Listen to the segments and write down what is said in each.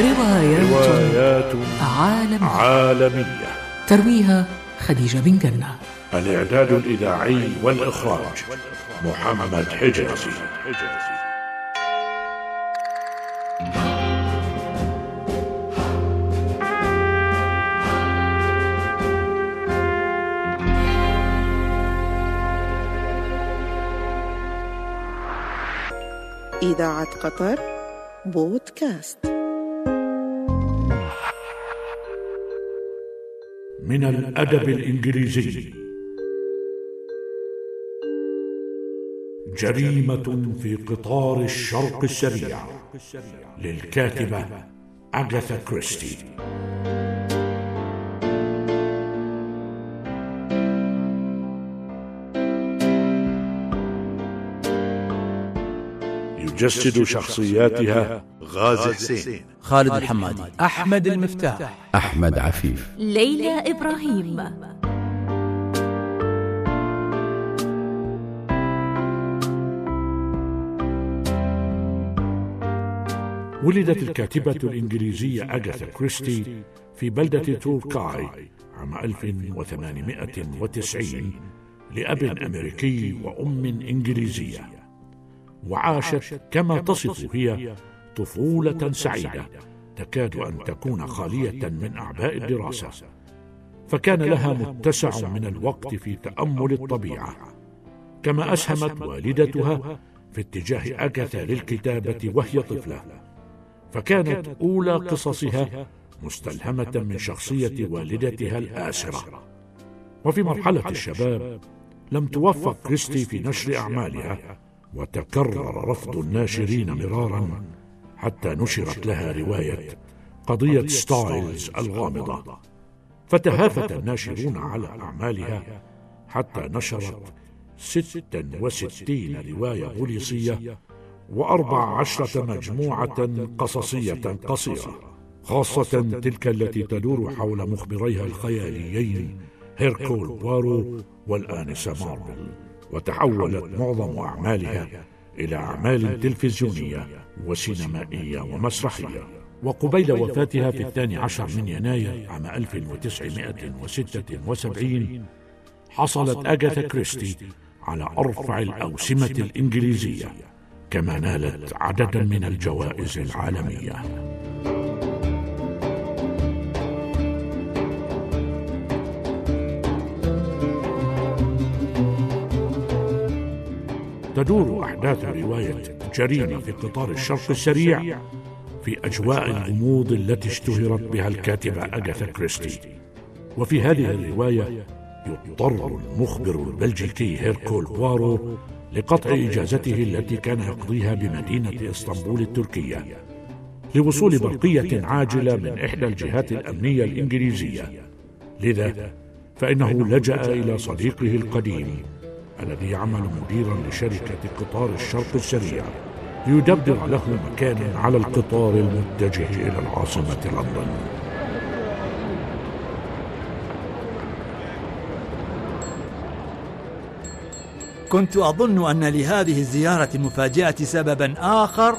روايات, روايات عالمية. عالمية. ترويها خديجة بن جنة. الإعداد الإذاعي والإخراج محمد حجازي. إذاعة قطر بودكاست. من الأدب الإنجليزي. جريمة في قطار الشرق السريع. للكاتبة أغاثا كريستي. يجسد شخصياتها غازي حسين. خالد الحمادي. أحمد المفتاح. أحمد عفيف. ليلى إبراهيم. ولدت الكاتبة الإنجليزية أغاثا كريستي في بلدة توركاي عام 1890 لأب أمريكي وأم إنجليزية. وعاشت كما تصف هي طفولة سعيدة. تكاد أن تكون خالية من أعباء الدراسة. فكان لها متسع من الوقت في تأمل الطبيعة. كما أسهمت والدتها في اتجاه أغاثا للكتابة وهي طفلة. فكانت أولى قصصها مستلهمة من شخصية والدتها الآسرة. وفي مرحلة الشباب لم توفق كريستي في نشر أعمالها. وتكرر رفض الناشرين مرارا. حتى نشرت لها رواية قضية ستايلز الغامضة. فتهافت الناشرون على أعمالها حتى نشرت ستا وستين رواية بوليسية وأربع عشرة مجموعة قصصية قصيرة. خاصة تلك التي تدور حول مخبريها الخياليين هيركول بوارو والآنسة ماربل وتحولت معظم أعمالها إلى أعمال تلفزيونية. وسينمائية ومسرحية. وقبيل وفاتها في الثاني عشر من يناير عام 1976 حصلت أغاثا كريستي على أرفع الأوسمة الإنجليزية كما نالت عددا من الجوائز العالمية. تدور أحداث رواية جريمة في قطار الشرق السريع في أجواء الغموض التي اشتهرت بها الكاتبة أغاثا كريستي. وفي هذه الرواية يضطر المخبر البلجيكي هيركول بوارو لقطع إجازته التي كان يقضيها بمدينة إسطنبول التركية لوصول برقية عاجلة من إحدى الجهات الأمنية الإنجليزية. لذا فإنه لجأ إلى صديقه القديم الذي يعمل مديرا لشركة قطار الشرق السريع. ليدبر له مكانا على القطار المتجه إلى العاصمة لندن. كنت أظن أن لهذه الزيارة المفاجئة سببا آخر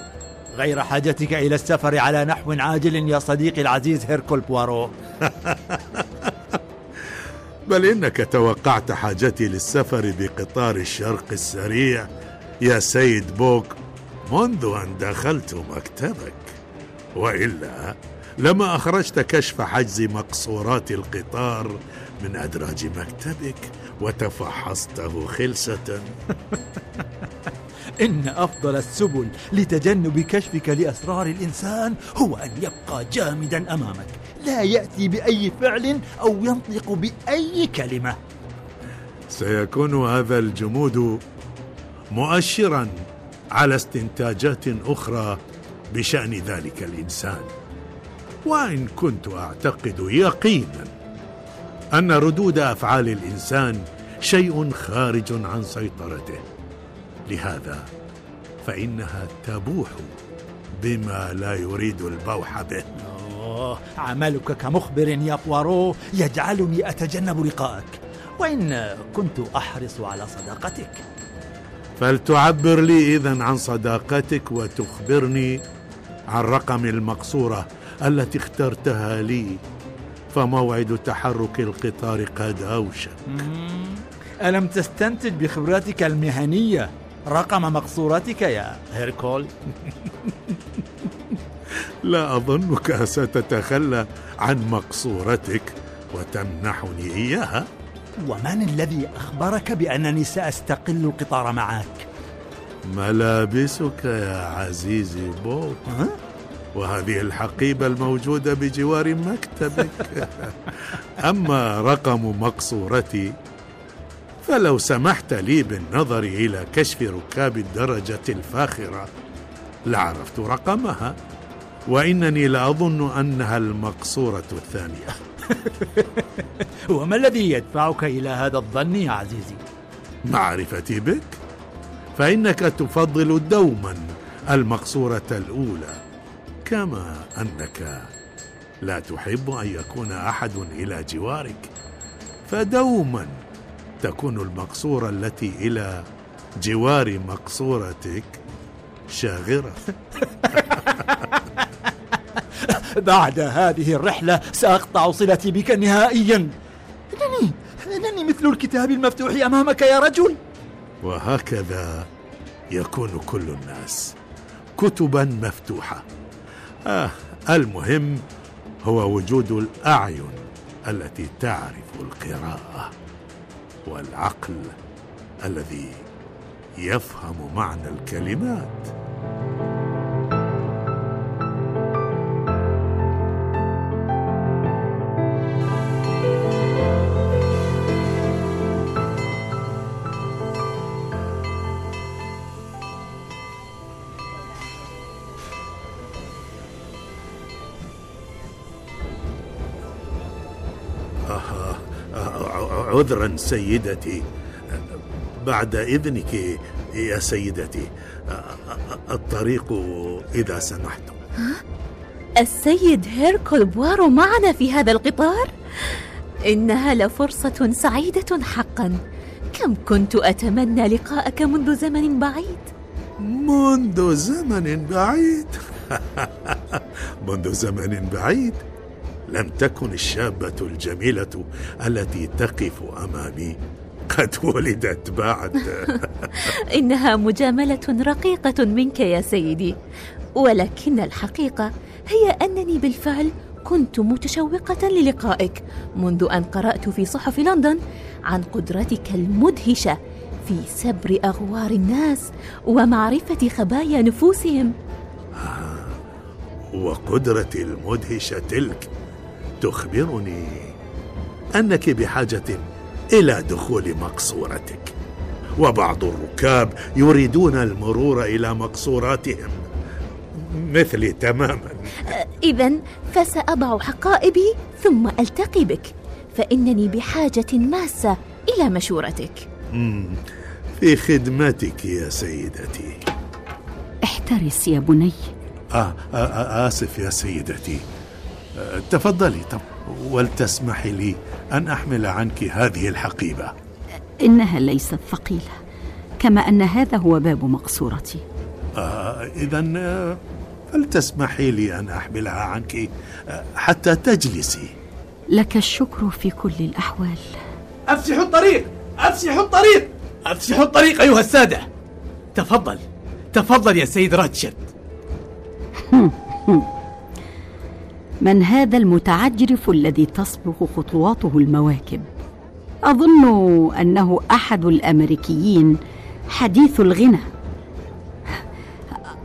غير حاجتك إلى السفر على نحو عاجل يا صديقي العزيز هيركول بوارو. بل إنك توقعت حاجتي للسفر بقطار الشرق السريع. يا سيد بوك منذ أن دخلت مكتبك وإلا لما أخرجت كشف حجز مقصورات القطار من أدراج مكتبك وتفحصته خلسة. إن أفضل السبل لتجنب كشفك لأسرار الإنسان هو أن يبقى جامدا أمامك. لا يأتي بأي فعل أو ينطق بأي كلمة. سيكون هذا الجمود مؤشرا على استنتاجات أخرى بشأن ذلك الإنسان. وإن كنت أعتقد يقينا أن ردود أفعال الإنسان شيء خارج عن سيطرته. لهذا فإنها تبوح بما لا يريد البوح به. أوه عملك كمخبر يا بوارو يجعلني أتجنب لقائك وإن كنت أحرص على صداقتك. فلتعبر لي إذا عن صداقتك وتخبرني عن رقم المقصورة التي اخترتها لي فموعد تحرك القطار قد أوشك. ألم تستنتج بخبرتك المهنية رقم مقصورتك يا هيركول؟ لا أظنك ستتخلى عن مقصورتك وتمنحني إياها ومن الذي أخبرك بأنني سأستقل القطار معك؟ ملابسك يا عزيزي بوب؟ وهذه الحقيبة الموجودة بجوار مكتبك أما رقم مقصورتي فلو سمحت لي بالنظر إلى كشف ركاب الدرجة الفاخرة لعرفت رقمها وإنني لأظن أنها المقصورة الثانية. وما الذي يدفعك إلى هذا الظن يا عزيزي؟ معرفتي بك؟ فإنك تفضل دوما المقصورة الأولى كما أنك لا تحب أن يكون أحد إلى جوارك فدوما تكون المقصورة التي إلى جوار مقصورتك شاغرة. بعد هذه الرحلة سأقطع صلتي بك نهائيا. إنني إنني مثل الكتاب المفتوح أمامك يا رجل. وهكذا يكون كل الناس كتبا مفتوحة. آه المهم هو وجود الأعين التي تعرف القراءة والعقل الذي يفهم معنى الكلمات. عذرا سيدتي. بعد إذنك يا سيدتي الطريق إذا سمحتم السيد هيركول بوارو معنا في هذا القطار؟ إنها لفرصة سعيدة حقا. كم كنت أتمنى لقاءك منذ زمن بعيد؟ منذ زمن بعيد. منذ زمن بعيد. لم تكن الشابة الجميلة التي تقف أمامي. قد ولدت بعد. إنها مجاملة رقيقة منك يا سيدي. ولكن الحقيقة هي أنني بالفعل كنت متشوقة للقائك منذ أن قرأت في صحف لندن عن قدرتك المدهشة في سبر أغوار الناس ومعرفة خبايا نفوسهم. وقدرتي المدهشة تلك. تخبرني أنك بحاجة إلى دخول مقصورتك. وبعض الركاب يريدون المرور إلى مقصوراتهم. مثلي تماما. إذا فسأضع حقائبي ثم ألتقي بك. فإنني بحاجة ماسة إلى مشورتك. في خدمتك يا سيدتي. احترس يا بني. آه آه آه آسف يا سيدتي. تفضلي طب ولتسمحي لي أن أحمل عنك هذه الحقيبة. إنها ليست ثقيلة كما أن هذا هو باب مقصورتي. آه إذا آه فلتسمحي لي أن أحملها عنك آه حتى تجلسي. لك الشكر في كل الأحوال. أفسحوا الطريق! أفسحوا الطريق! أفسحوا الطريق أيها السادة! تفضل تفضل يا سيد راتشت من هذا المتعجرف الذي تسبق خطواته المواكب. أظن أنه أحد الأمريكيين حديث الغنى.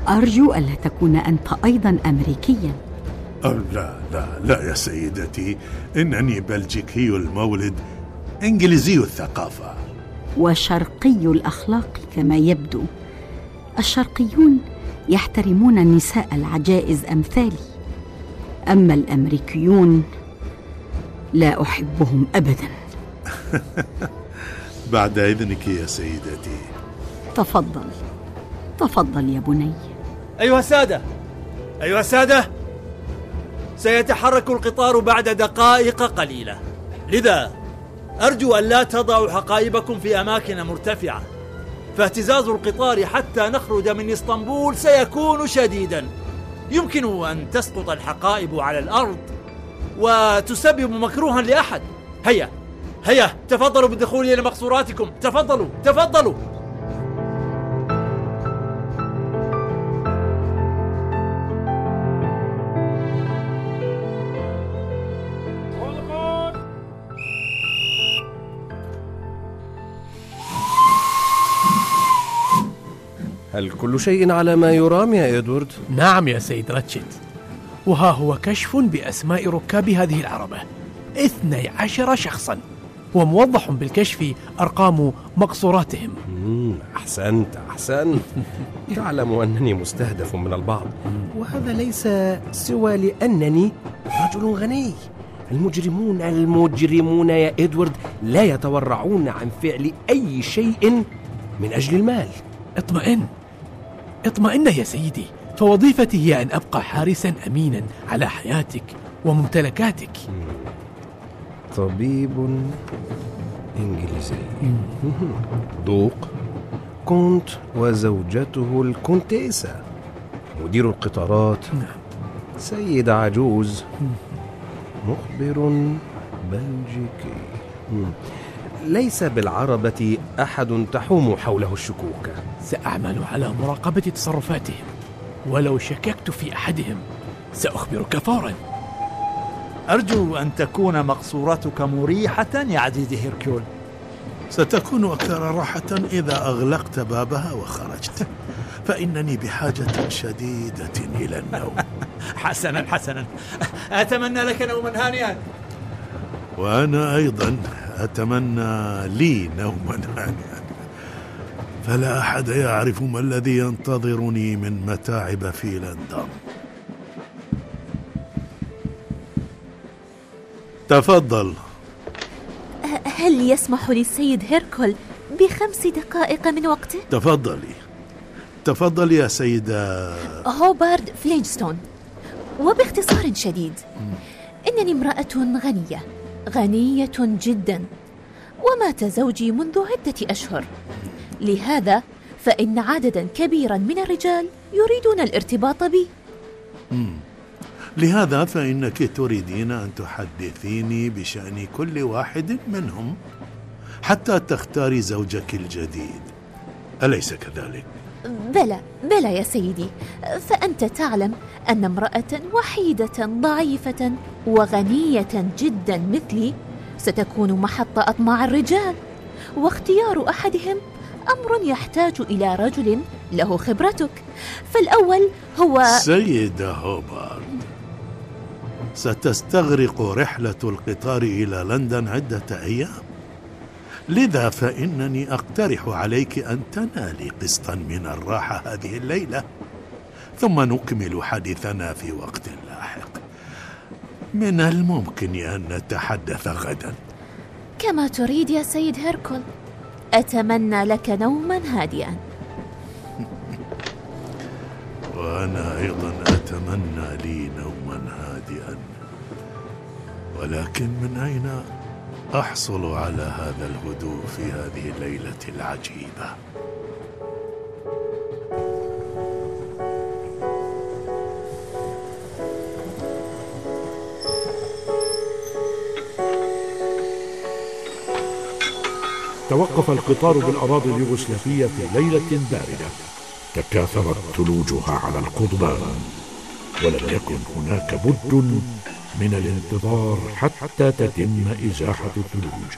أرجو ألا تكون أنت أيضا امريكيا. أه لا لا لا يا سيدتي. إنني بلجيكي المولد إنجليزي الثقافة. وشرقي الأخلاق كما يبدو. الشرقيون يحترمون النساء العجائز أمثالي. أما الأمريكيون لا أحبهم ابدا. بعد إذنك يا سيدتي. تفضل. تفضل يا بني. أيها السادة. أيها السادة. سيتحرك القطار بعد دقائق قليلة. لذا أرجو أن لا تضعوا حقائبكم في أماكن مرتفعة. فاهتزاز القطار حتى نخرج من إسطنبول سيكون شديدا. يمكن أن تسقط الحقائب على الأرض وتسبب مكروها لأحد. هيا هيا تفضلوا بالدخول إلى مقصوراتكم. تفضلوا تفضلوا. هل كل شيء على ما يرام يا إدوارد؟ نعم يا سيد راتشيت. وها هو كشف بأسماء ركاب هذه العربة. اثني عشر شخصا. وموضح بالكشف أرقام مقصوراتهم. أحسنت أحسنت. تعلم أنني مستهدف من البعض. وهذا ليس سوى لأنني رجل غني. المجرمون المجرمون يا إدوارد لا يتورعون عن فعل أي شيء من أجل المال. اطمئن. اطمئن يا سيدي فوظيفتي هي أن أبقى حارسا أمينا على حياتك وممتلكاتك. طبيب إنجليزي. دوق. كونت وزوجته الكونتيسة. مدير القطارات. سيد عجوز. مخبر بلجيكي. ليس بالعربة أحد تحوم حوله الشكوك. سأعمل على مراقبة تصرفاتهم. ولو شككت في أحدهم سأخبرك فورا. أرجو أن تكون مقصورتك مريحة يا عزيزي هيركول ستكون أكثر راحة إذا أغلقت بابها وخرجت. فإنني بحاجة شديدة إلى النوم. حسنا حسنا. أتمنى لك نوما هانئا وأنا أيضا أتمنى لي نوما هانئا فلا أحد يعرف ما الذي ينتظرني من متاعب في لندن. تفضل. هل يسمح للسيد هيركول بخمس دقائق من وقته؟ تفضلي. تفضل يا سيدة. هوبارد فلينستون وباختصار شديد إنني امرأة غنية غنية جدا ومات زوجي منذ عدة أشهر. لهذا فإن عددا كبيرا من الرجال يريدون الارتباط بي. لهذا فإنك تريدين أن تحدثيني بشأن كل واحد منهم حتى تختاري زوجك الجديد. أليس كذلك؟ بلى بلى يا سيدي. فأنت تعلم أن امرأة وحيدة ضعيفة وغنية جدا مثلي ستكون محط أطماع الرجال واختيار أحدهم أمر يحتاج إلى رجل له خبرتك. فالأول هو سيدة هوبارد ستستغرق رحلة القطار إلى لندن عدة أيام. لذا فإنني أقترح عليك أن تنالي قسطا من الراحة هذه الليلة ثم نكمل حديثنا في وقت لاحق. من الممكن أن نتحدث غدا. كما تريد يا سيد هيركول. أتمنى لك نوما هادئا. وأنا أيضا أتمنى لي نوما هادئا. ولكن من أين أحصل على هذا الهدوء في هذه الليلة العجيبة؟ توقف القطار بالأراضي اليوغوسلافية في ليلة باردة. تكاثرت ثلوجها على القضبان. ولم يكن هناك بد من الانتظار حتى تتم إزاحة الثلوج.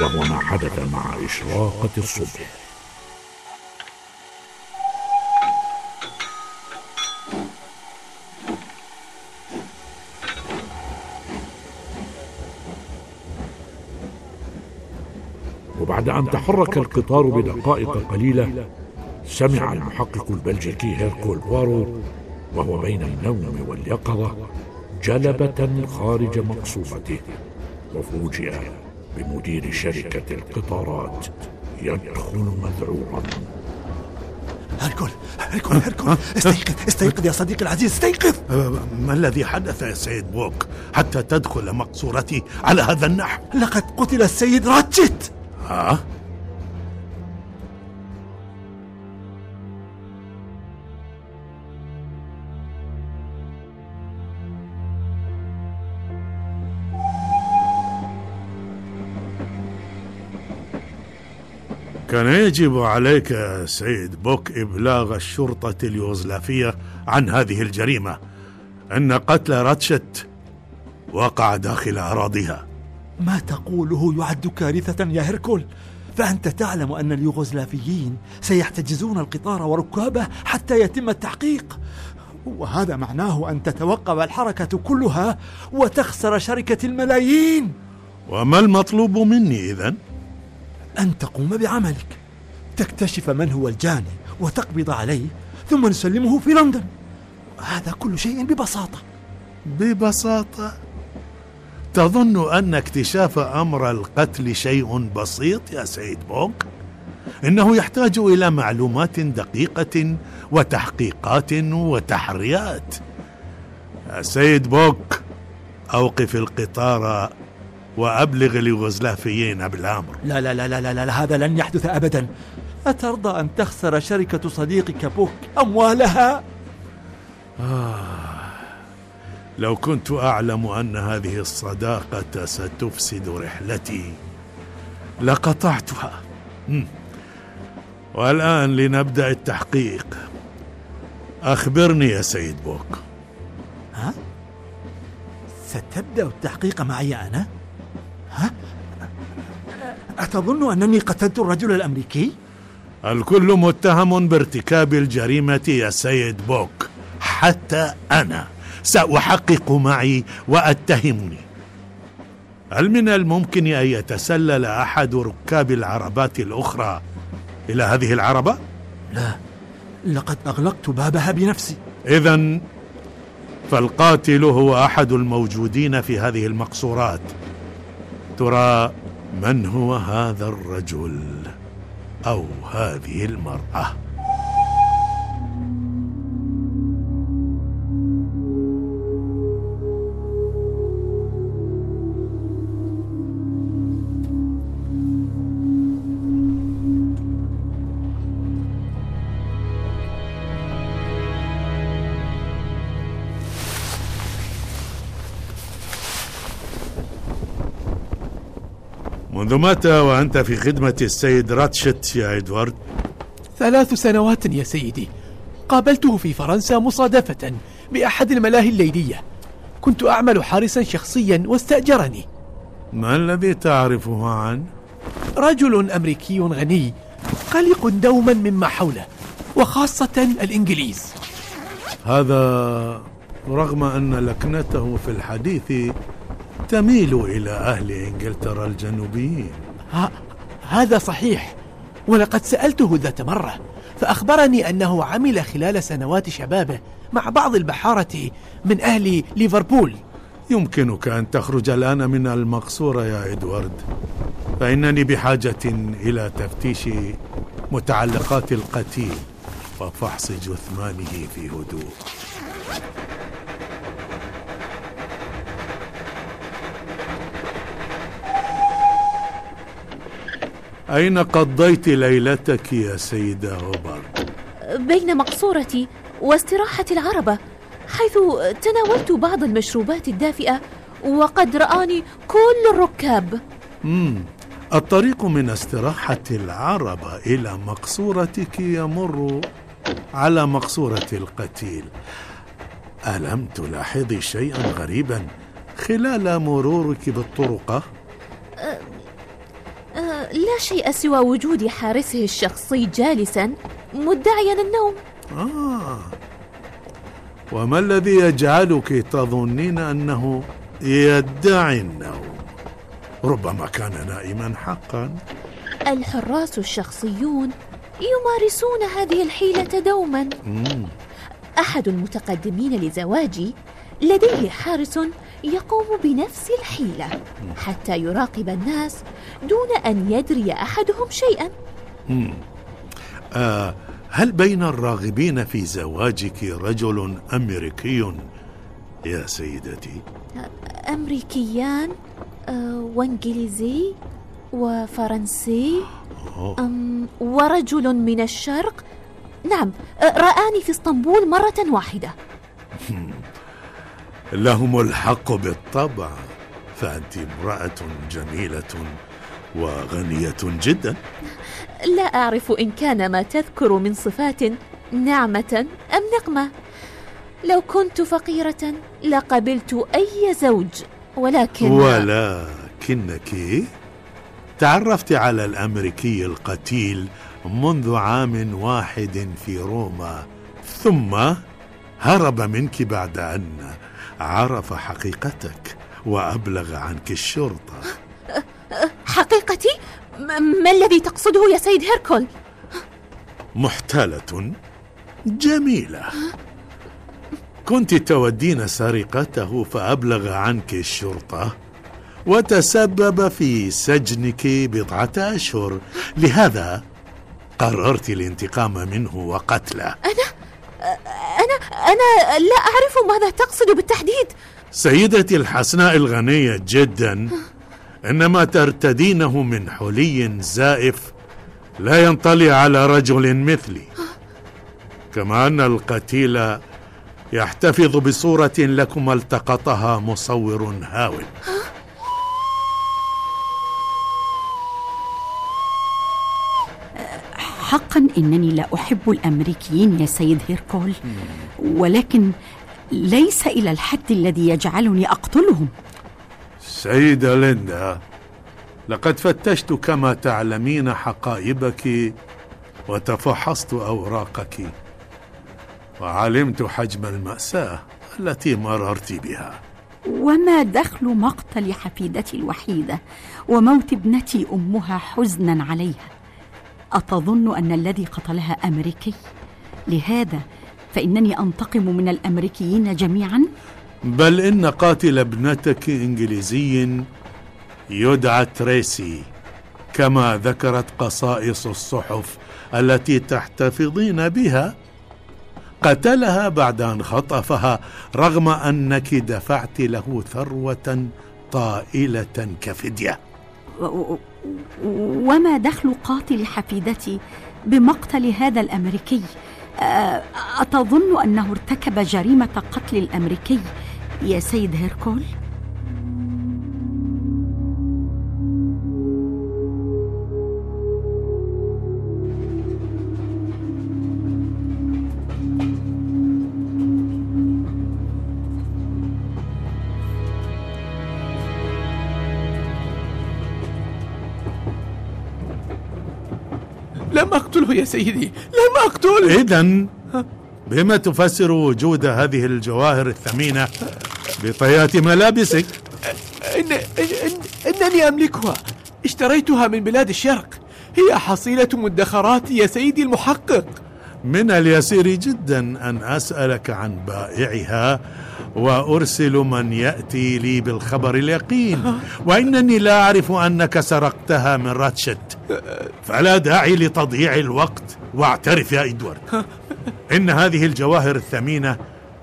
وهو ما حدث مع إشراقة الصبح. وبعد أن تحرك القطار بدقائق قليلة سمع المحقق البلجيكي هيركول بوارو وهو بين النوم واليقظة جلبة خارج مقصورته وفوجئ بمدير شركة القطارات يدخل مذعورا. هيركول هيركول هيركول استيقظ استيقظ يا صديقي العزيز استيقظ! ما الذي حدث يا سيد بوك حتى تدخل مقصورتي على هذا النحو؟ لقد قتل السيد راتشت ها؟ كان يجب عليك يا سيد بوك إبلاغ الشرطة اليوغوسلافية عن هذه الجريمة أن قتل راتشت وقع داخل أراضيها ما تقوله يعد كارثة يا هيركول؟ فأنت تعلم أن اليوغوسلافيين سيحتجزون القطار وركابه حتى يتم التحقيق. وهذا معناه أن تتوقف الحركة كلها وتخسر شركة الملايين. وما المطلوب مني إذن؟ أن تقوم بعملك. تكتشف من هو الجاني وتقبض عليه ثم نسلمه في لندن. هذا كل شيء ببساطة. ببساطة تظن أن اكتشاف أمر القتل شيء بسيط يا سيد بوك؟ إنه يحتاج إلى معلومات دقيقة وتحقيقات وتحريات يا سيد بوك أوقف القطار وأبلغ اليوغوسلافيين بالأمر لا لا لا لا لا, لا هذا لن يحدث أبدا أترضى أن تخسر شركة صديقك بوك أموالها؟ آه لو كنت أعلم أن هذه الصداقة ستفسد رحلتي لقطعتها والآن لنبدأ التحقيق أخبرني يا سيد بوك ها؟ ستبدأ التحقيق معي أنا؟ ها؟ أتظن أنني قتلت الرجل الأمريكي؟ الكل متهم بارتكاب الجريمة يا سيد بوك حتى أنا سأحقق معي وأتهمني هل من الممكن أن يتسلل أحد ركاب العربات الأخرى إلى هذه العربة؟ لا لقد أغلقت بابها بنفسي إذا فالقاتل هو أحد الموجودين في هذه المقصورات ترى من هو هذا الرجل أو هذه المرأة؟ متى وأنت في خدمة السيد راتشت يا إدوارد؟ ثلاث سنوات يا سيدي قابلته في فرنسا مصادفة بأحد الملاهي الليلية كنت أعمل حارسا شخصيا واستأجرني ما الذي تعرفه عنه؟ رجل أمريكي غني قلق دوما مما حوله وخاصة الإنجليز هذا رغم أن لكنته في الحديث تميل إلى أهل إنجلترا الجنوبيين. ها هذا صحيح. ولقد سألته ذات مرة فأخبرني أنه عمل خلال سنوات شبابه مع بعض البحارة من أهل ليفربول. يمكنك أن تخرج الآن من المقصورة يا إدوارد. فإنني بحاجة إلى تفتيش متعلقات القتيل وفحص جثمانه في هدوء. أين قضيت ليلتك يا سيدة هوبر؟ بين مقصورتي واستراحة العربة حيث تناولت بعض المشروبات الدافئة وقد رآني كل الركاب مم. الطريق من استراحة العربة إلى مقصورتك يمر على مقصورة القتيل ألم تلاحظي شيئا غريبا خلال مرورك بالطرقة؟ لا شيء سوى وجود حارسه الشخصي جالسا مدعيا النوم. آه. وما الذي يجعلك تظنين أنه يدعي النوم؟ ربما كان نائما حقا. الحراس الشخصيون يمارسون هذه الحيلة دوما. مم. أحد المتقدمين لزواجي لديه حارس يقوم بنفس الحيلة حتى يراقب الناس دون أن يدري أحدهم شيئا. آه هل بين الراغبين في زواجك رجل أمريكي؟ يا سيدتي؟ أمريكيان آه، وإنجليزي وفرنسي. أم، ورجل من الشرق. نعم آه، رآني في إسطنبول مرة واحدة. لهم الحق بالطبع فأنت امرأة جميلة وغنية جدا. لا أعرف إن كان ما تذكر من صفات نعمة أم نقمة. لو كنت فقيرة لقبلت أي زوج ولكن ولكنك تعرفت على الأمريكي القتيل منذ عام واحد في روما ثم هرب منك بعد أن عرف حقيقتك وأبلغ عنك الشرطة. حقيقتي؟ ما الذي تقصده يا سيد هيركول؟ محتالة. جميلة. كنت تودين سرقته فأبلغ عنك الشرطة وتسبب في سجنك بضعة أشهر. لهذا قررت الانتقام منه وقتله. أنا؟ أنا لا أعرف ماذا تقصد بالتحديد. سيدتي الحسناء الغنية جدا إنما ترتدينه من حلي زائف لا ينطلي على رجل مثلي. كما أن القتيل يحتفظ بصورة لكما التقطها مصور هاو حقا إنني لا أحب الأمريكيين يا سيد هيركول. ولكن ليس إلى الحد الذي يجعلني أقتلهم. سيدة ليندا لقد فتشت كما تعلمين حقائبك وتفحصت أوراقك وعلمت حجم المأساة التي مررت بها. وما دخل مقتل حفيدتي الوحيدة وموت ابنتي أمها حزنا عليها. أتظن أن الذي قتلها أمريكي؟ لهذا فإنني أنتقم من الأمريكيين جميعا؟ بل إن قاتل ابنتك إنجليزي يدعى تريسي كما ذكرت قصائص الصحف التي تحتفظين بها. قتلها بعد أن خطفها رغم أنك دفعت له ثروة طائلة كفدية. و- و- وما دخل قاتل حفيدتي بمقتل هذا الأمريكي؟ أتظن أنه ارتكب جريمة قتل الأمريكي يا سيد هيركول؟ أقتله يا سيدي لم أقتله إذا بما تفسر وجود هذه الجواهر الثمينة بطيات ملابسك؟ إن إن إن إنني أملكها. اشتريتها من بلاد الشرق. هي حصيلة مدخراتي يا سيدي المحقق. من اليسير جدا أن أسألك عن بائعها وأرسل من يأتي لي بالخبر اليقين. وإنني لا أعرف أنك سرقتها من راتشت. فلا داعي لتضييع الوقت واعترف يا إدوارد. إن هذه الجواهر الثمينة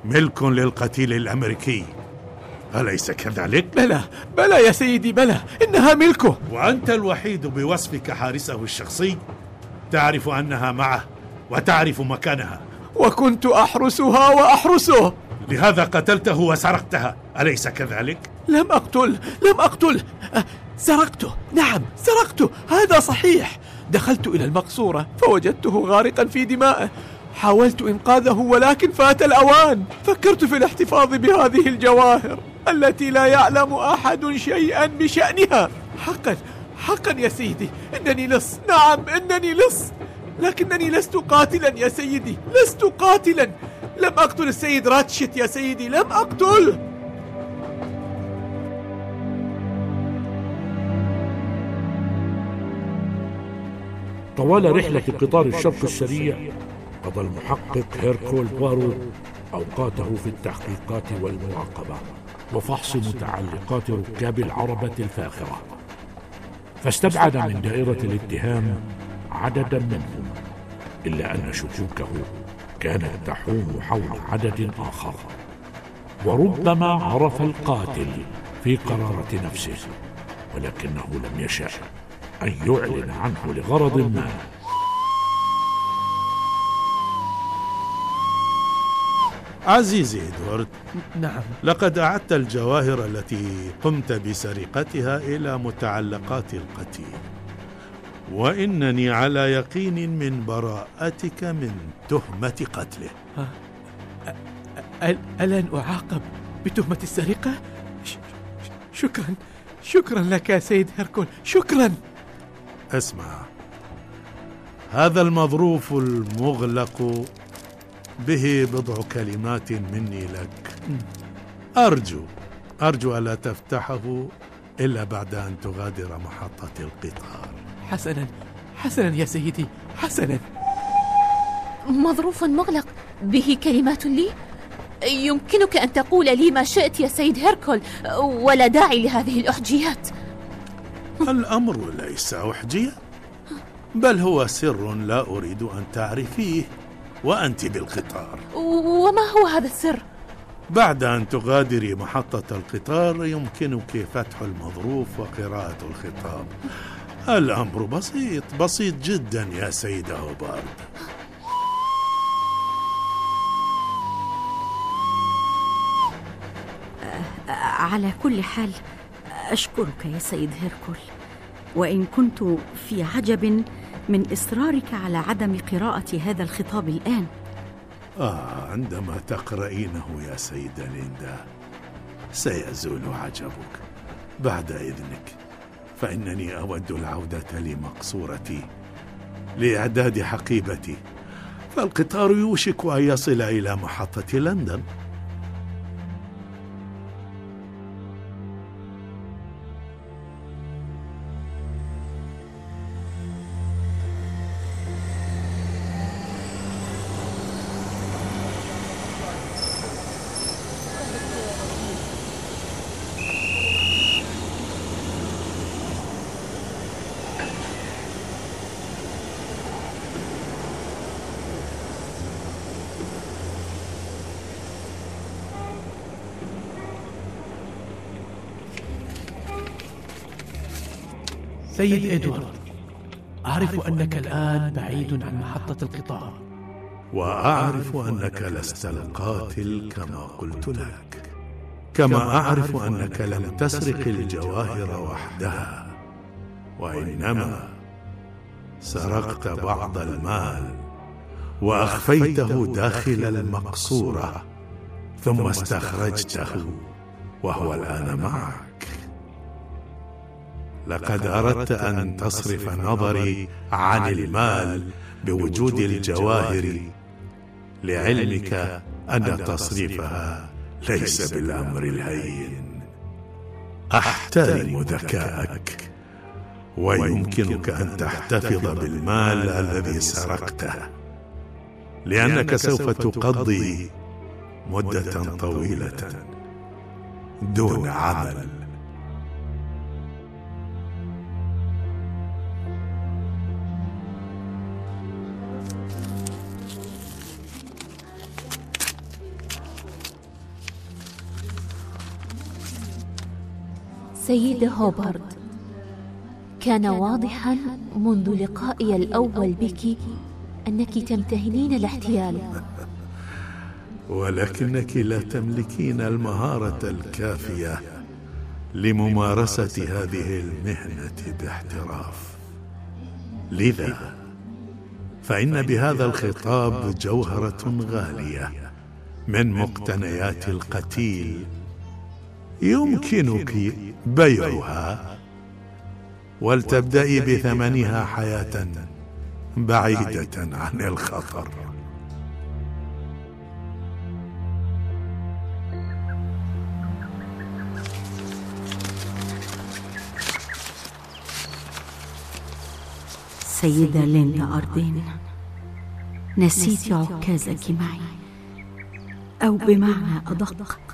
ملك للقتيل الأمريكي. أليس كذلك؟ بلى بلى يا سيدي بلى. إنها ملكه. وأنت الوحيد بوصفك حارسه الشخصي. تعرف أنها معه. وتعرف مكانها. وكنت أحرسها وأحرسه. لهذا قتلته وسرقتها. أليس كذلك؟ لم أقتل لم أقتل. أه، سرقته. نعم سرقته. هذا صحيح. دخلت إلى المقصورة فوجدته غارقا في دمائه. حاولت إنقاذه ولكن فات الأوان. فكرت في الاحتفاظ بهذه الجواهر التي لا يعلم أحد شيئا بشأنها. حقا حقا يا سيدي. إنني لص نعم إنني لص. لكنني لست قاتلا يا سيدي لست قاتلا. لم أقتل السيد راتشت يا سيدي لم أقتله طوال رحلة قطار الشرق السريع قضى المحقق هيركول بوارو أوقاته في التحقيقات والمراقبة وفحص متعلقات ركاب العربة الفاخرة. فاستبعد من دائرة الاتهام عددا منهم إلا أن شكوكه كانت تحوم حول عدد آخر. وربما عرف القاتل في قرارة نفسه ولكنه لم يشأ أن يعلن عنه لغرض ما. عزيزي إدوارد نعم. لقد أعدت الجواهر التي قمت بسرقتها إلى متعلقات القتيل. وإنني على يقين من براءتك من تهمة قتله بتهمة السرقة؟ ش- ش- شكرا شكرا لك يا سيد هيركول شكرا اسمع هذا المظروف المغلق به بضع كلمات مني لك أرجو أرجو ألا تفتحه إلا بعد أن تغادر محطة القطار حسنا حسنا يا سيدي حسنا. مظروف مغلق به كلمات لي. يمكنك أن تقول لي ما شئت يا سيد هيركول ولا داعي لهذه الأحجيات. الأمر ليس أحجية بل هو سر لا أريد أن تعرفيه وأنت بالقطار. وما هو هذا السر؟ بعد أن تغادري محطة القطار يمكنك فتح المظروف وقراءة الخطاب. الأمر بسيط بسيط جدا يا سيدة هوبارد. على كل حال أشكرك يا سيد هيركول. وإن كنت في عجب من إصرارك على عدم قراءة هذا الخطاب الآن. آه عندما تقرأينه يا سيدة ليندا سيزول عجبك بعد إذنك. فإنني أود العودة لمقصورتي لإعداد حقيبتي فالقطار يوشك أن يصل إلى محطة لندن. سيد إدوارد أعرف أنك الآن بعيد عن محطة القطار. وأعرف أنك لست القاتل كما قلت لك. كما أعرف أنك لم تسرق الجواهر وحدها. وإنما سرقت بعض المال. وأخفيته داخل المقصورة. ثم استخرجته. وهو الآن معك. لقد أردت أن تصرف نظري عن المال بوجود الجواهر. لعلمك أن تصريفها ليس بالأمر الهين. أحترم ذكاءك. ويمكنك أن تحتفظ بالمال الذي سرقته. لأنك سوف تقضي مدة طويلة دون عمل. سيدة هوبارد. كان واضحا منذ لقائي الأول بك أنك تمتهنين الاحتيال. ولكنك لا تملكين المهارة الكافية لممارسة هذه المهنة باحتراف. لذا فإن بهذا الخطاب جوهرة غالية من مقتنيات القتيل يمكنك بيعها. ولتبدأي بثمنها حياة بعيدة عن الخطر. سيدة ليندا أردين نسيت عكازك معي أو بمعنى أدق.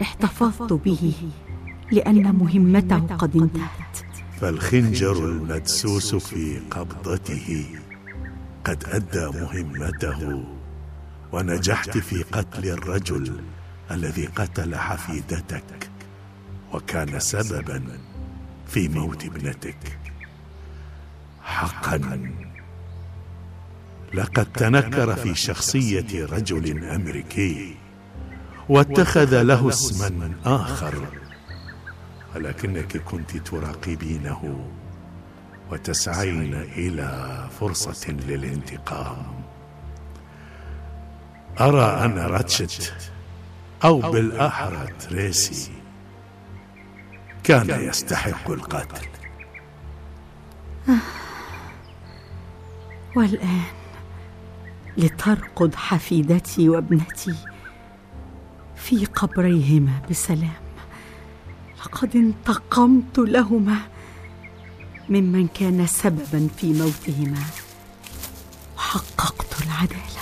احتفظت به لأن مهمته قد انتهت. فالخنجر المدسوس في قبضته قد أدى مهمته ونجحت في قتل الرجل الذي قتل حفيدتك وكان سببا في موت ابنتك. حقا لقد تنكر في شخصية رجل أمريكي. واتخذ له اسما آخر. ولكنك كنت تراقبينه وتسعين إلى فرصة للانتقام. أرى أن راتشت أو بالأحرى تريسي كان يستحق القتل. والآن لترقد حفيدتي وابنتي. في قبريهما بسلام. لقد انتقمت لهما ممن كان سببا في موتهما. وحققت العدالة.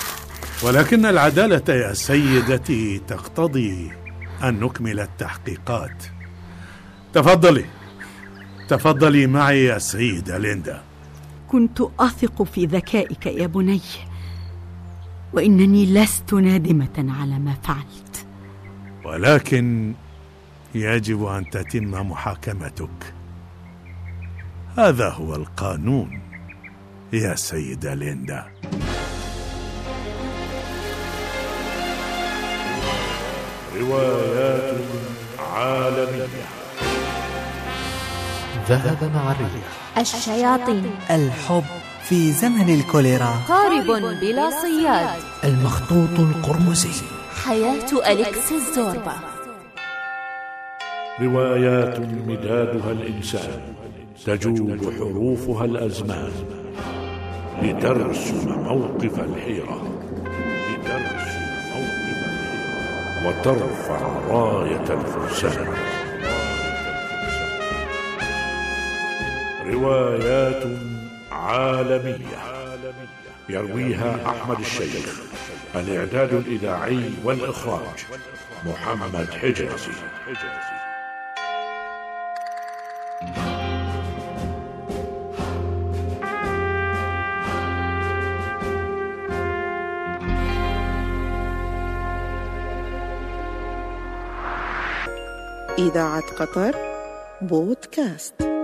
ولكن العدالة يا سيدتي تقتضي أن نكمل التحقيقات. تفضلي. تفضلي معي يا سيدة ليندا. كنت أثق في ذكائك يا بني وإنني لست نادمة على ما فعلت. ولكن يجب أن تتم محاكمتك. هذا هو القانون. يا سيدة ليندا. روايات عالمية. ذهب مع الريح. الشياطين. الحب في زمن الكوليرا. قارب بلا صياد. المخطوط القرمزي. حياة أليكسيس زوربا. روايات مدادها الإنسان تجول حروفها الأزمان. لترسم موقف الحيرة لترسم موقف الحيرة وترفع راية الفرسان. روايات عالمية. يرويها أحمد الشيخ الإعداد الإذاعي والإخراج محمد حجازي. إذاعة قطر بودكاست.